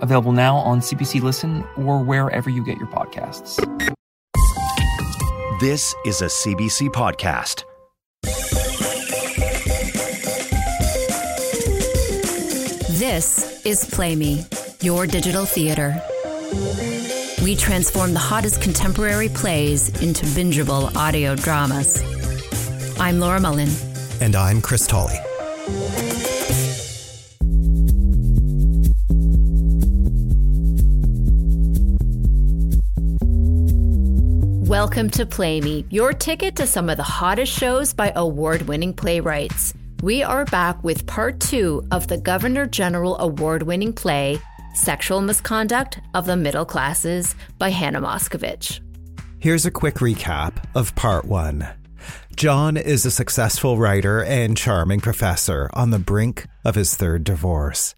available now on CBC Listen or wherever you get your podcasts. This is a CBC podcast. This is Play Me, your digital theater. We transform the hottest contemporary plays into bingeable audio dramas. I'm Laura Mullen. And I'm Chris Tolley. Welcome to Play Me, your ticket to some of the hottest shows by award winning playwrights. We are back with part two of the Governor General award winning play, Sexual Misconduct of the Middle Classes by Hannah Moscovitch. Here's a quick recap of part one. Jon is a successful writer and charming professor on the brink of his third divorce.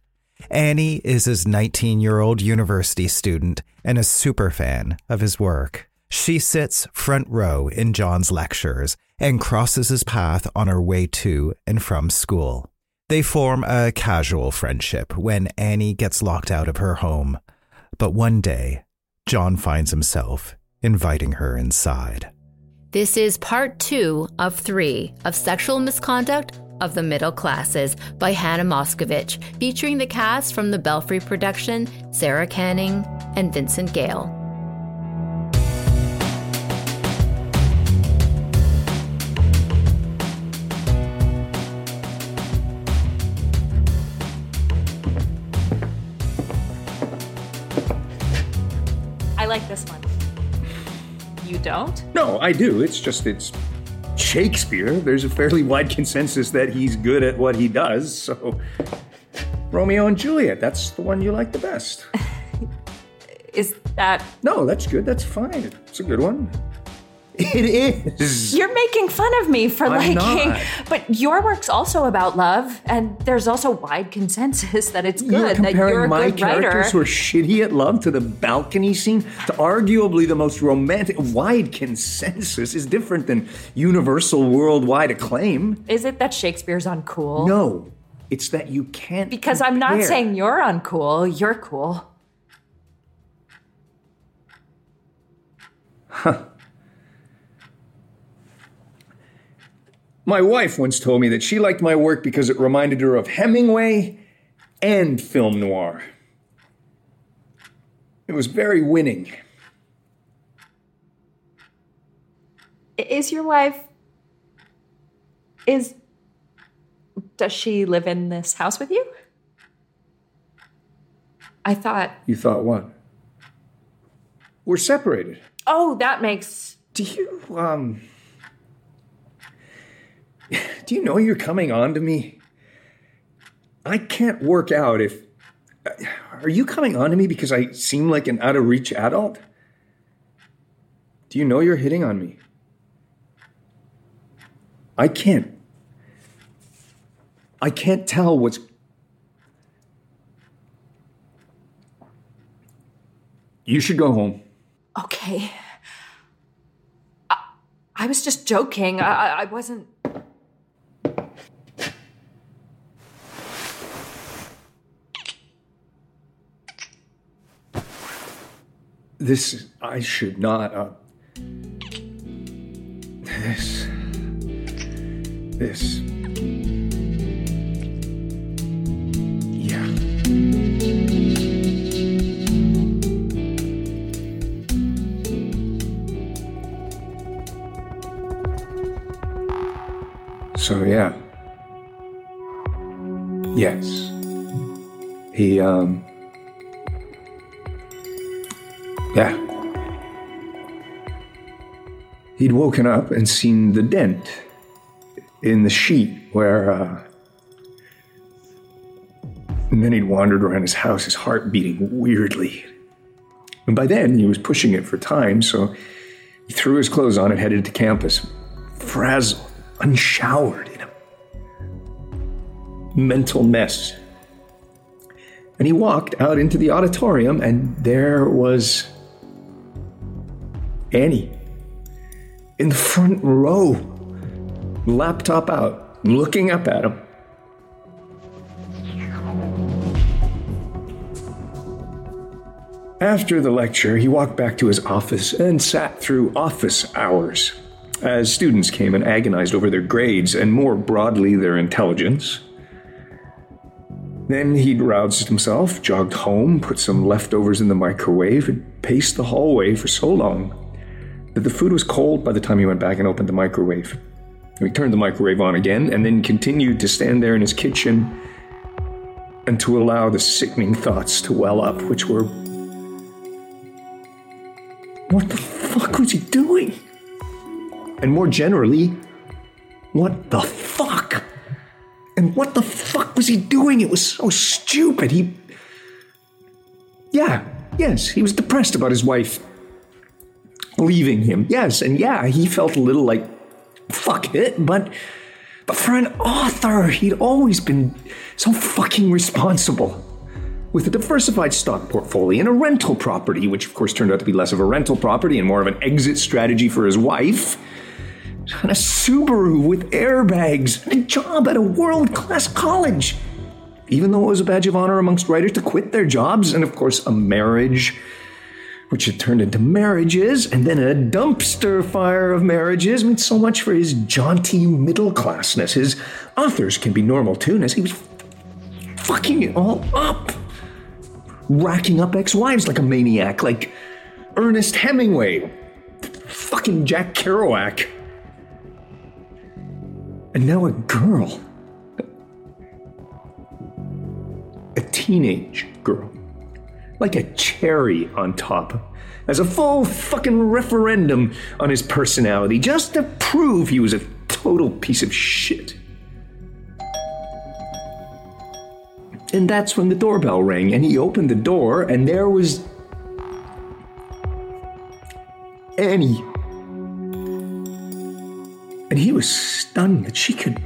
Annie is his 19 year old university student and a super fan of his work. She sits front row in Jon's lectures and crosses his path on her way to and from school. They form a casual friendship when Annie gets locked out of her home. But one day, Jon finds himself inviting her inside. This is part two of three of Sexual Misconduct of the Middle Classes by Hannah Moscovitch, featuring the cast from the Belfry production Sarah Canning and Vincent Gale. This one. You don't? No, I do. It's just it's Shakespeare. There's a fairly wide consensus that he's good at what he does. So Romeo and Juliet, that's the one you like the best. Is that. No, that's good. That's fine. It's a good one. It is. You're making fun of me for I'm liking. not. But your work's also about love, and there's also wide consensus that it's good, You're that comparing you're a my good writer. characters who are shitty at love to the balcony scene to arguably the most romantic. Wide consensus is different than universal worldwide acclaim. Is it that Shakespeare's uncool? No, it's that you can't. Because I'm not saying you're uncool, you're cool. My wife once told me that she liked my work because it reminded her of Hemingway and film noir. It was very winning. Is your wife. Is. Does she live in this house with you? I thought. You thought what? We're separated. Oh, that makes. Do you, um. Do you know you're coming on to me? I can't work out if. Are you coming on to me because I seem like an out of reach adult? Do you know you're hitting on me? I can't. I can't tell what's. You should go home. Okay. I, I was just joking. I, I- I wasn't. This I should not. Uh, this. This. Yeah. So yeah. Yes. He um. He'd woken up and seen the dent in the sheet where, uh, and then he'd wandered around his house, his heart beating weirdly. And by then, he was pushing it for time, so he threw his clothes on and headed to campus, frazzled, unshowered, in a mental mess. And he walked out into the auditorium, and there was Annie in the front row, laptop out, looking up at him. After the lecture, he walked back to his office and sat through office hours as students came and agonized over their grades and more broadly their intelligence. Then he'd roused himself, jogged home, put some leftovers in the microwave, and paced the hallway for so long that the food was cold by the time he went back and opened the microwave. He turned the microwave on again and then continued to stand there in his kitchen and to allow the sickening thoughts to well up, which were what the fuck was he doing? And more generally, what the fuck? And what the fuck was he doing? It was so stupid. He. Yeah, yes, he was depressed about his wife leaving him. Yes, and yeah, he felt a little like, fuck it, but. But for an author, he'd always been so fucking responsible with a diversified stock portfolio and a rental property, which of course turned out to be less of a rental property and more of an exit strategy for his wife, and a Subaru with airbags, and a job at a world class college. Even though it was a badge of honor amongst writers to quit their jobs, and of course, a marriage, which had turned into marriages, and then a dumpster fire of marriages. I mean, so much for his jaunty middle classness. His authors can be normal too, as he was fucking it all up racking up ex wives like a maniac, like Ernest Hemingway, fucking Jack Kerouac. And now a girl. A teenage girl. Like a cherry on top. As a full fucking referendum on his personality, just to prove he was a total piece of shit. And that's when the doorbell rang, and he opened the door, and there was Annie. And he was stunned that she could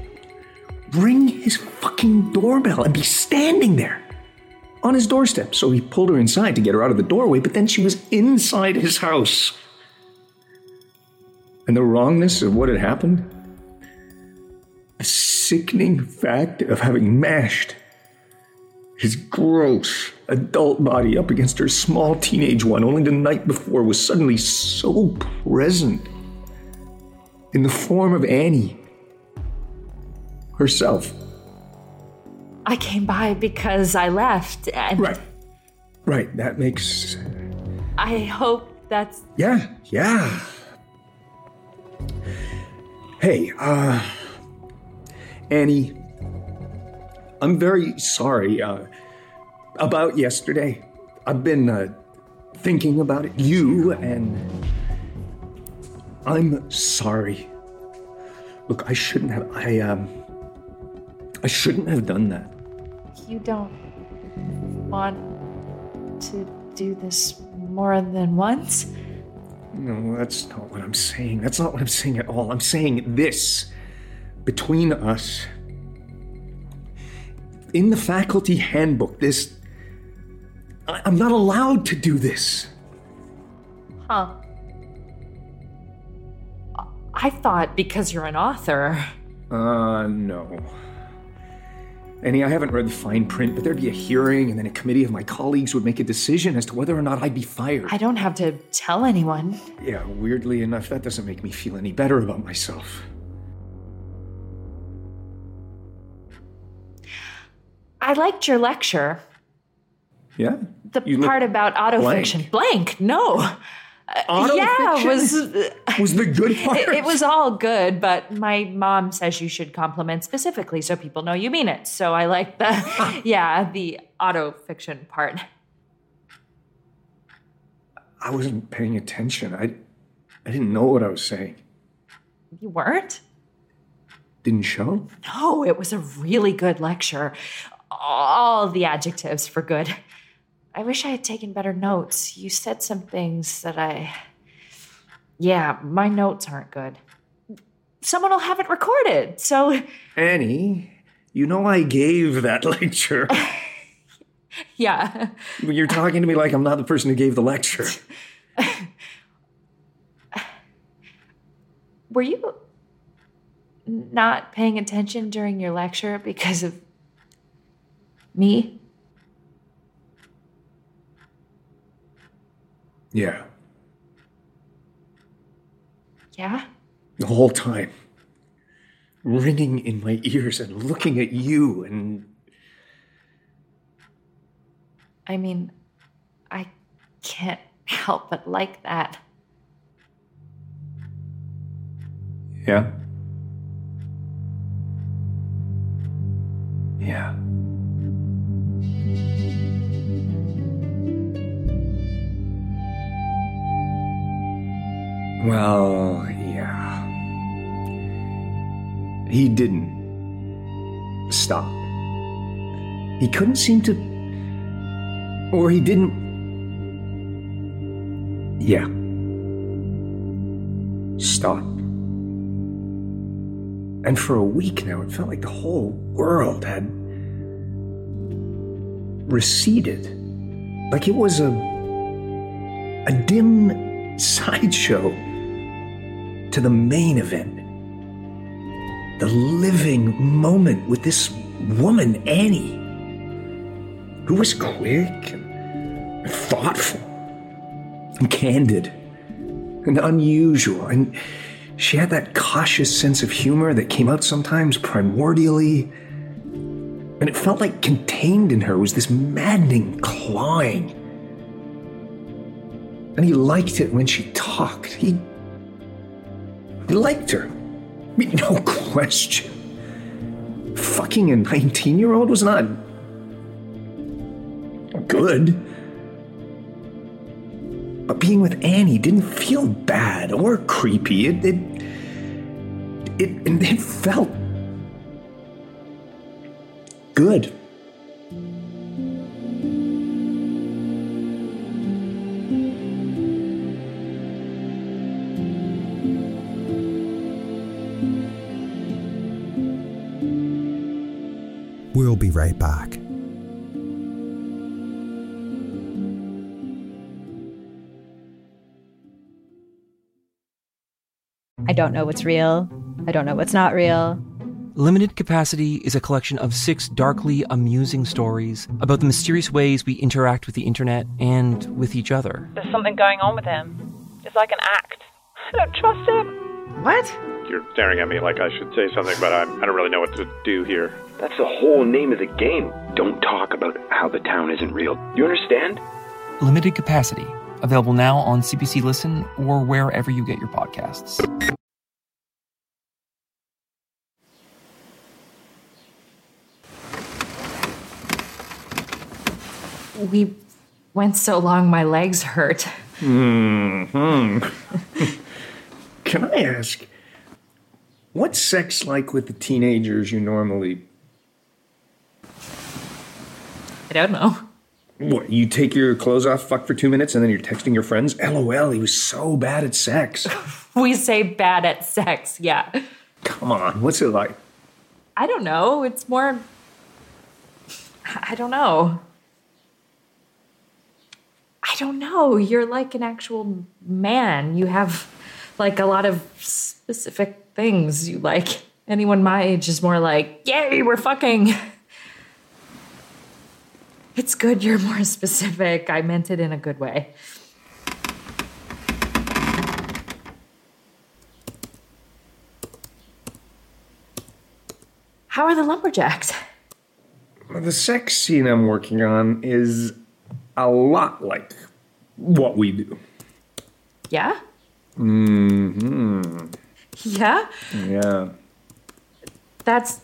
ring his fucking doorbell and be standing there on his doorstep. So he pulled her inside to get her out of the doorway, but then she was inside his house. And the wrongness of what had happened, the sickening fact of having mashed his gross adult body up against her small teenage one, only the night before, was suddenly so present in the form of Annie herself. I came by because I left, and Right. Right, that makes. I hope that's. Yeah, yeah. Hey, uh. Annie, I'm very sorry uh, about yesterday. I've been uh, thinking about it. You and. I'm sorry. Look, I shouldn't have. I, um. I shouldn't have done that. You don't want to do this more than once? No, that's not what I'm saying. That's not what I'm saying at all. I'm saying this. Between us, in the faculty handbook, this. I- I'm not allowed to do this. Huh. I thought because you're an author. Uh, no. Annie, I haven't read the fine print, but there'd be a hearing, and then a committee of my colleagues would make a decision as to whether or not I'd be fired. I don't have to tell anyone. Yeah, weirdly enough, that doesn't make me feel any better about myself. I liked your lecture. Yeah? The You part about autofiction. Blank. No. Uh, yeah, it was. Was the good part? It, it was all good, but my mom says you should compliment specifically so people know you mean it. So I like the, yeah, the auto fiction part. I wasn't paying attention. I, I didn't know what I was saying. You weren't? Didn't show? No, it was a really good lecture. All the adjectives for good. I wish I had taken better notes. You said some things that I. Yeah, my notes aren't good. Someone will have it recorded, so. Annie, you know I gave that lecture. Yeah. You're talking to me like I'm not the person who gave the lecture. Were you not paying attention during your lecture because of me? Yeah, Yeah? the whole time. Ringing in my ears and looking at you and I mean, I can't help but like that. Yeah. Yeah. Well, yeah. He didn't stop. He couldn't seem to. Or he didn't. Yeah. Stop. And for a week now, it felt like the whole world had receded. Like it was a, a dim sideshow to the main event. The living moment with this woman, Annie, who was quick and thoughtful and candid and unusual. And she had that cautious sense of humor that came out sometimes primordially. And it felt like contained in her was this maddening clawing. And he liked it when she talked. He, he liked her. I mean, no question. Fucking a 19 year old was not good. But being with Annie didn't feel bad or creepy. It it it, it felt good. Be right back. I don't know what's real. I don't know what's not real. Limited Capacity is a collection of six darkly amusing stories about the mysterious ways we interact with the internet and with each other. There's something going on with him. It's like an act. I don't trust him. What? You're staring at me like I should say something, but I'm, I don't really know what to do here. That's the whole name of the game. Don't talk about how the town isn't real. You understand? Limited Capacity, available now on CBC Listen or wherever you get your podcasts. We went so long my legs hurt. Hmm. Can I ask, what's sex like with the teenagers you normally. I don't know. What, you take your clothes off, fuck for two minutes, and then you're texting your friends? LOL, he was so bad at sex. We say bad at sex, yeah. Come on, what's it like? I don't know. It's more. I don't know. I don't know. You're like an actual man. You have like a lot of specific things you like. Anyone my age is more like, yay, we're fucking. It's good you're more specific. I meant it in a good way. How are the lumberjacks? The sex scene I'm working on is a lot like what we do. Yeah? hmm Yeah? Yeah. That's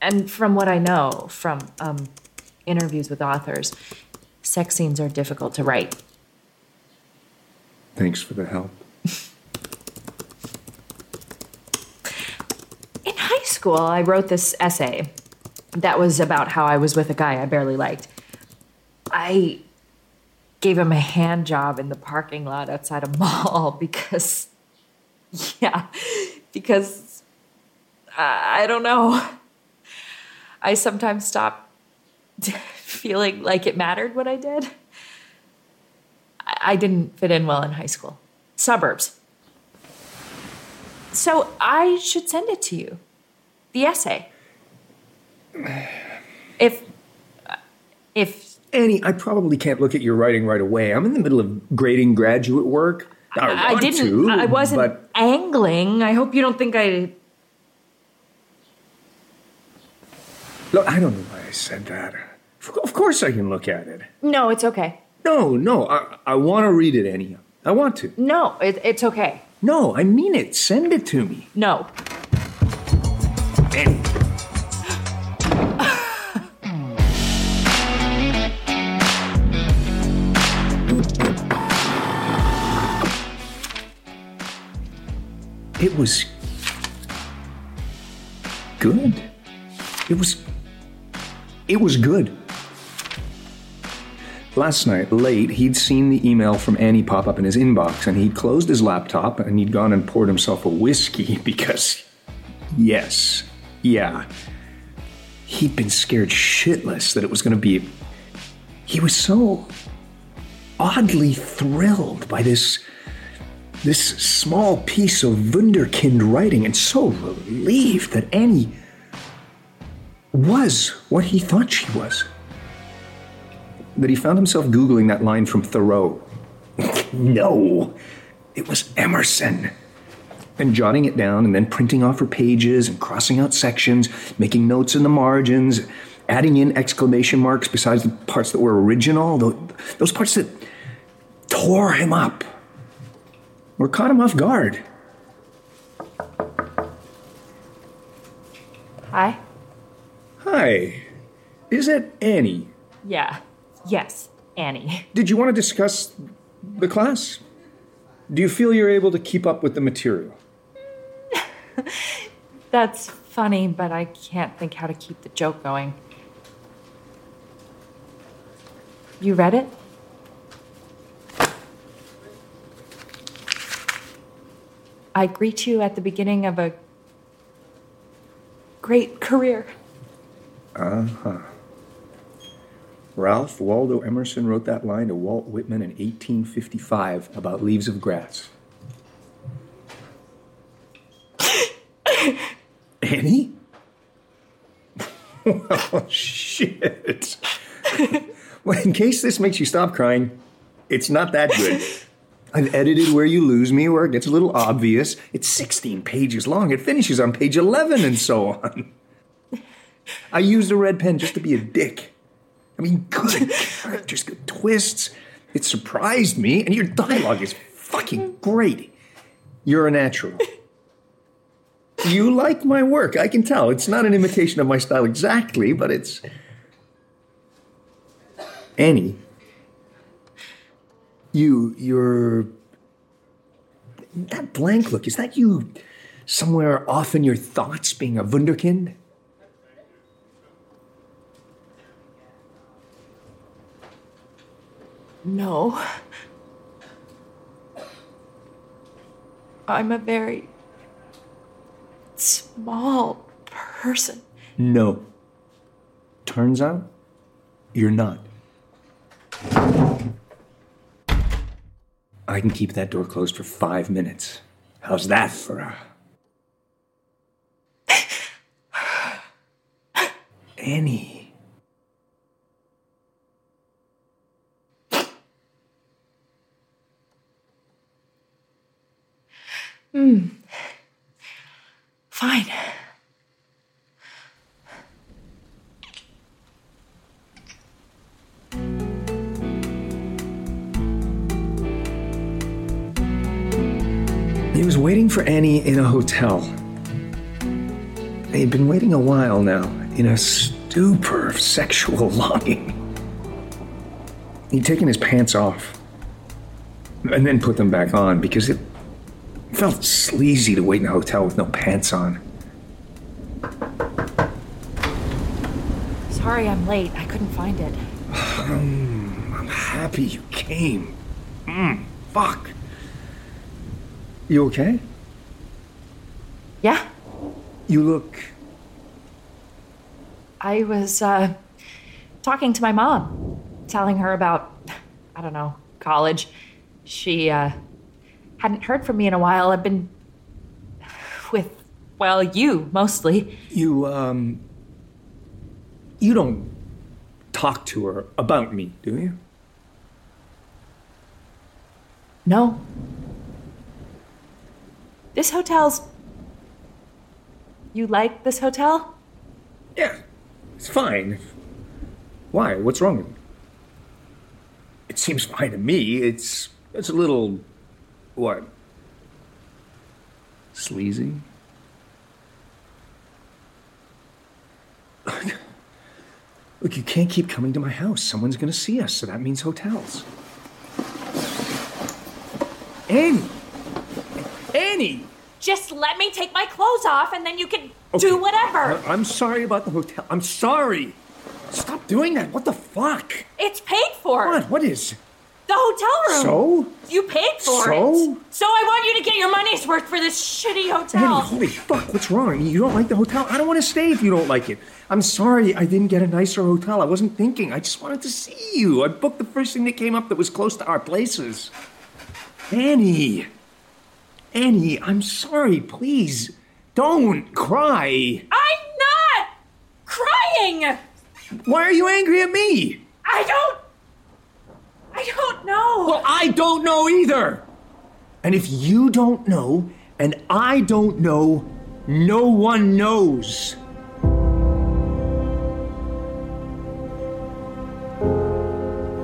and from what I know from um, interviews with authors, sex scenes are difficult to write. Thanks for the help. In high school, I wrote this essay that was about how I was with a guy I barely liked. I I gave him a hand job in the parking lot outside a mall because, yeah, because I, I don't know. I sometimes stop feeling like it mattered what I did. I, I didn't fit in well in high school. Suburbs. So I should send it to you. The essay. If uh, if Annie, I probably can't look at your writing right away. I'm in the middle of grading graduate work. I, want didn't to, I wasn't but angling. I hope you don't think I look, I don't know why I said that. Of course, I can look at it. No, it's okay. No, no, I, I want to read it, Annie. I want to. No, it, it's okay. No, I mean it. Send it to me. No. It was good. It was. It was good. Last night, late, he'd seen the email from Annie pop up in his inbox, and he'd closed his laptop and he'd gone and poured himself a whiskey because, yes, yeah, he'd been scared shitless that it was going to be. He was so oddly thrilled by this this small piece of wunderkind writing and so relieved that Annie was what he thought she was. That he found himself Googling that line from Thoreau. no, it was Emerson. And jotting it down and then printing off her pages and crossing out sections, making notes in the margins, adding in exclamation marks besides the parts that were original, those parts that tore him up or caught him off guard. Hi. Hi. Is that Annie? Yeah. Yes, Annie. Did you want to discuss the class? Do you feel you're able to keep up with the material? That's funny, but I can't think how to keep the joke going. You read it? I greet you at the beginning of a great career. Uh huh. Ralph Waldo Emerson wrote that line to Walt Whitman in 1855 about leaves of grass. Annie? oh, shit. well, in case this makes you stop crying, it's not that good. I've edited where you lose me, where it gets a little obvious. It's 16 pages long. It finishes on page 11 and so on. I used a red pen just to be a dick. I mean, good characters, good twists. It surprised me, and your dialogue is fucking great. You're a natural. You like my work, I can tell. It's not an imitation of my style exactly, but it's. Annie, you, you're. That blank look, is that you somewhere off in your thoughts being a Wunderkind? No. I'm a very small person. No. Turns out, you're not. I can keep that door closed for five minutes. How's that for a. Annie. Hmm. For Annie in a hotel. They'd been waiting a while now, in a stupor of sexual longing. He'd taken his pants off and then put them back on because it felt sleazy to wait in a hotel with no pants on. Sorry I'm late. I couldn't find it. Um, I'm happy you came. Mm, fuck. You okay? Yeah, You look. I was uh, talking to my mom, telling her about, I don't know, college. She uh, hadn't heard from me in a while. I've been with, well, you mostly. You, um. You don't talk to her about me, do you? No. This hotel's. You like this hotel? Yeah, it's fine. Why? What's wrong with it? It seems fine to me. It's it's a little what? Sleazy? Look, you can't keep coming to my house. Someone's gonna see us, so that means hotels. Annie! Annie! Just let me take my clothes off and then you can Okay. do whatever. I- I'm sorry about the hotel. I'm sorry. Stop doing that. What the fuck? It's paid for. What? What is? The hotel room. So? You paid for So? it. So I want you to get your money's worth for this shitty hotel. Annie, holy fuck, what's wrong? You don't like the hotel? I don't want to stay if you don't like it. I'm sorry I didn't get a nicer hotel. I wasn't thinking. I just wanted to see you. I booked the first thing that came up that was close to our places. Annie. Annie, I'm sorry. Please, don't cry. I'm not crying. Why are you angry at me? I don't. I don't know. Well, I don't know either. And if you don't know, and I don't know, no one knows.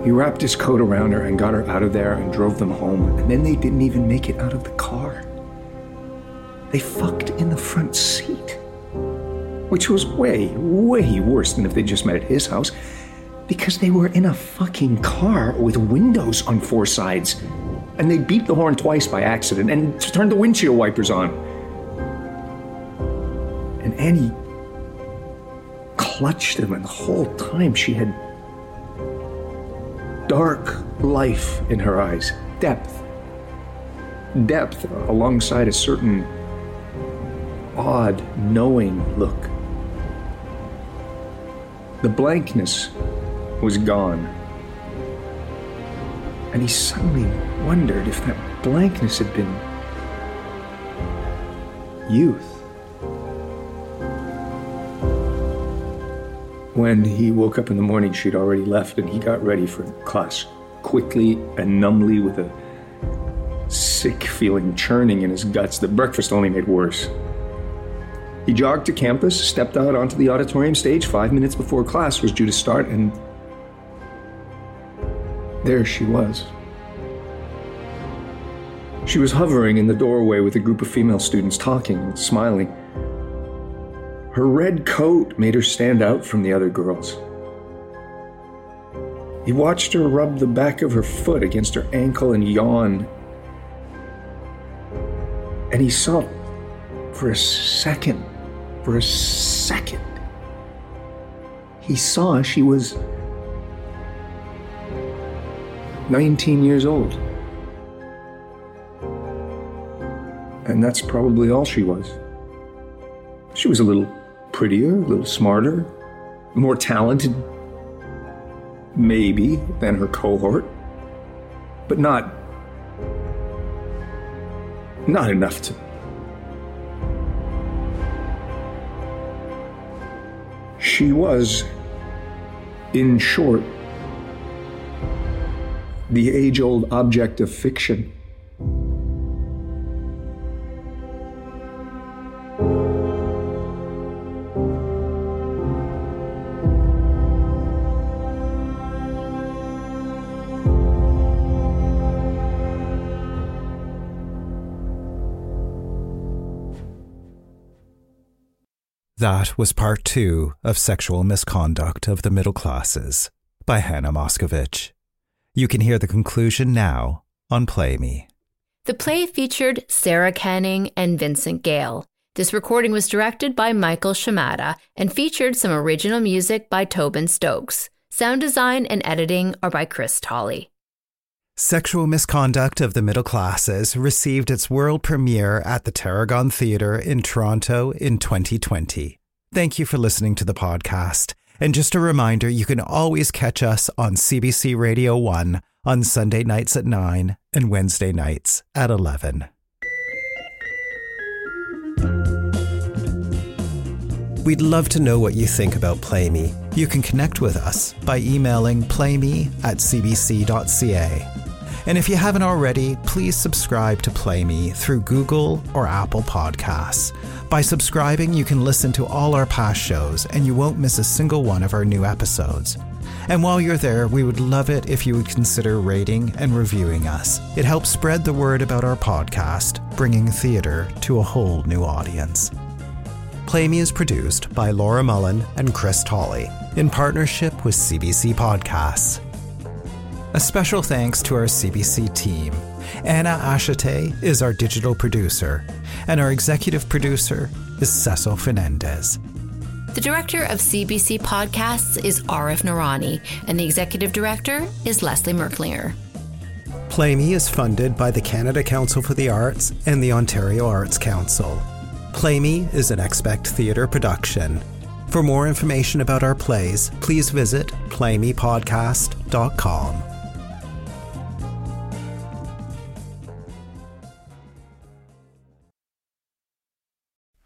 He wrapped his coat around her and got her out of there and drove them home. And then they didn't even make it out of the car. They fucked in the front seat. Which was way, way worse than if they just met at his house. Because they were in a fucking car with windows on four sides. And they beat the horn twice by accident and turned the windshield wipers on. And Annie clutched him, and the whole time she had dark life in her eyes, depth. Depth alongside a certain odd, knowing look. The blankness was gone. And he suddenly wondered if that blankness had been youth. When he woke up in the morning, she'd already left and he got ready for class quickly and numbly with a sick feeling churning in his guts that breakfast only made worse. He jogged to campus, stepped out onto the auditorium stage five minutes before class was due to start, and there she was. She was hovering in the doorway with a group of female students talking and smiling. Her red coat made her stand out from the other girls. He watched her rub the back of her foot against her ankle and yawn. And he saw for a second, for a second, he saw she was 19 years old. And that's probably all she was. She was a little prettier, a little smarter, more talented, maybe, than her cohort, but not. not enough to. She was, in short, the age old object of fiction. That was part two of Sexual Misconduct of the Middle Classes by Hannah Moscovitch. You can hear the conclusion now on Play Me. The play featured Sarah Canning and Vincent Gale. This recording was directed by Michael Shamata and featured some original music by Tobin Stokes. Sound design and editing are by Chris Tolley. Sexual Misconduct of the Middle Classes received its world premiere at the Tarragon Theatre in Toronto in 2020. Thank you for listening to the podcast. And just a reminder, you can always catch us on CBC Radio 1 on Sunday nights at 9 and Wednesday nights at 11. We'd love to know what you think about Play Me. You can connect with us by emailing playme at cbc.ca. And if you haven't already, please subscribe to Play Me through Google or Apple Podcasts. By subscribing, you can listen to all our past shows and you won't miss a single one of our new episodes. And while you're there, we would love it if you would consider rating and reviewing us. It helps spread the word about our podcast, bringing theatre to a whole new audience. Play Me is produced by Laura Mullen and Chris Tolley in partnership with CBC Podcasts. A special thanks to our CBC team. Anna Ashate is our digital producer, and our executive producer is Cecil Fernandez. The director of CBC Podcasts is Arif Noorani, and the executive director is Leslie Merklinger. Play Me is funded by the Canada Council for the Arts and the Ontario Arts Council. Play Me is an Expect Theatre production. For more information about our plays, please visit playmepodcast.com.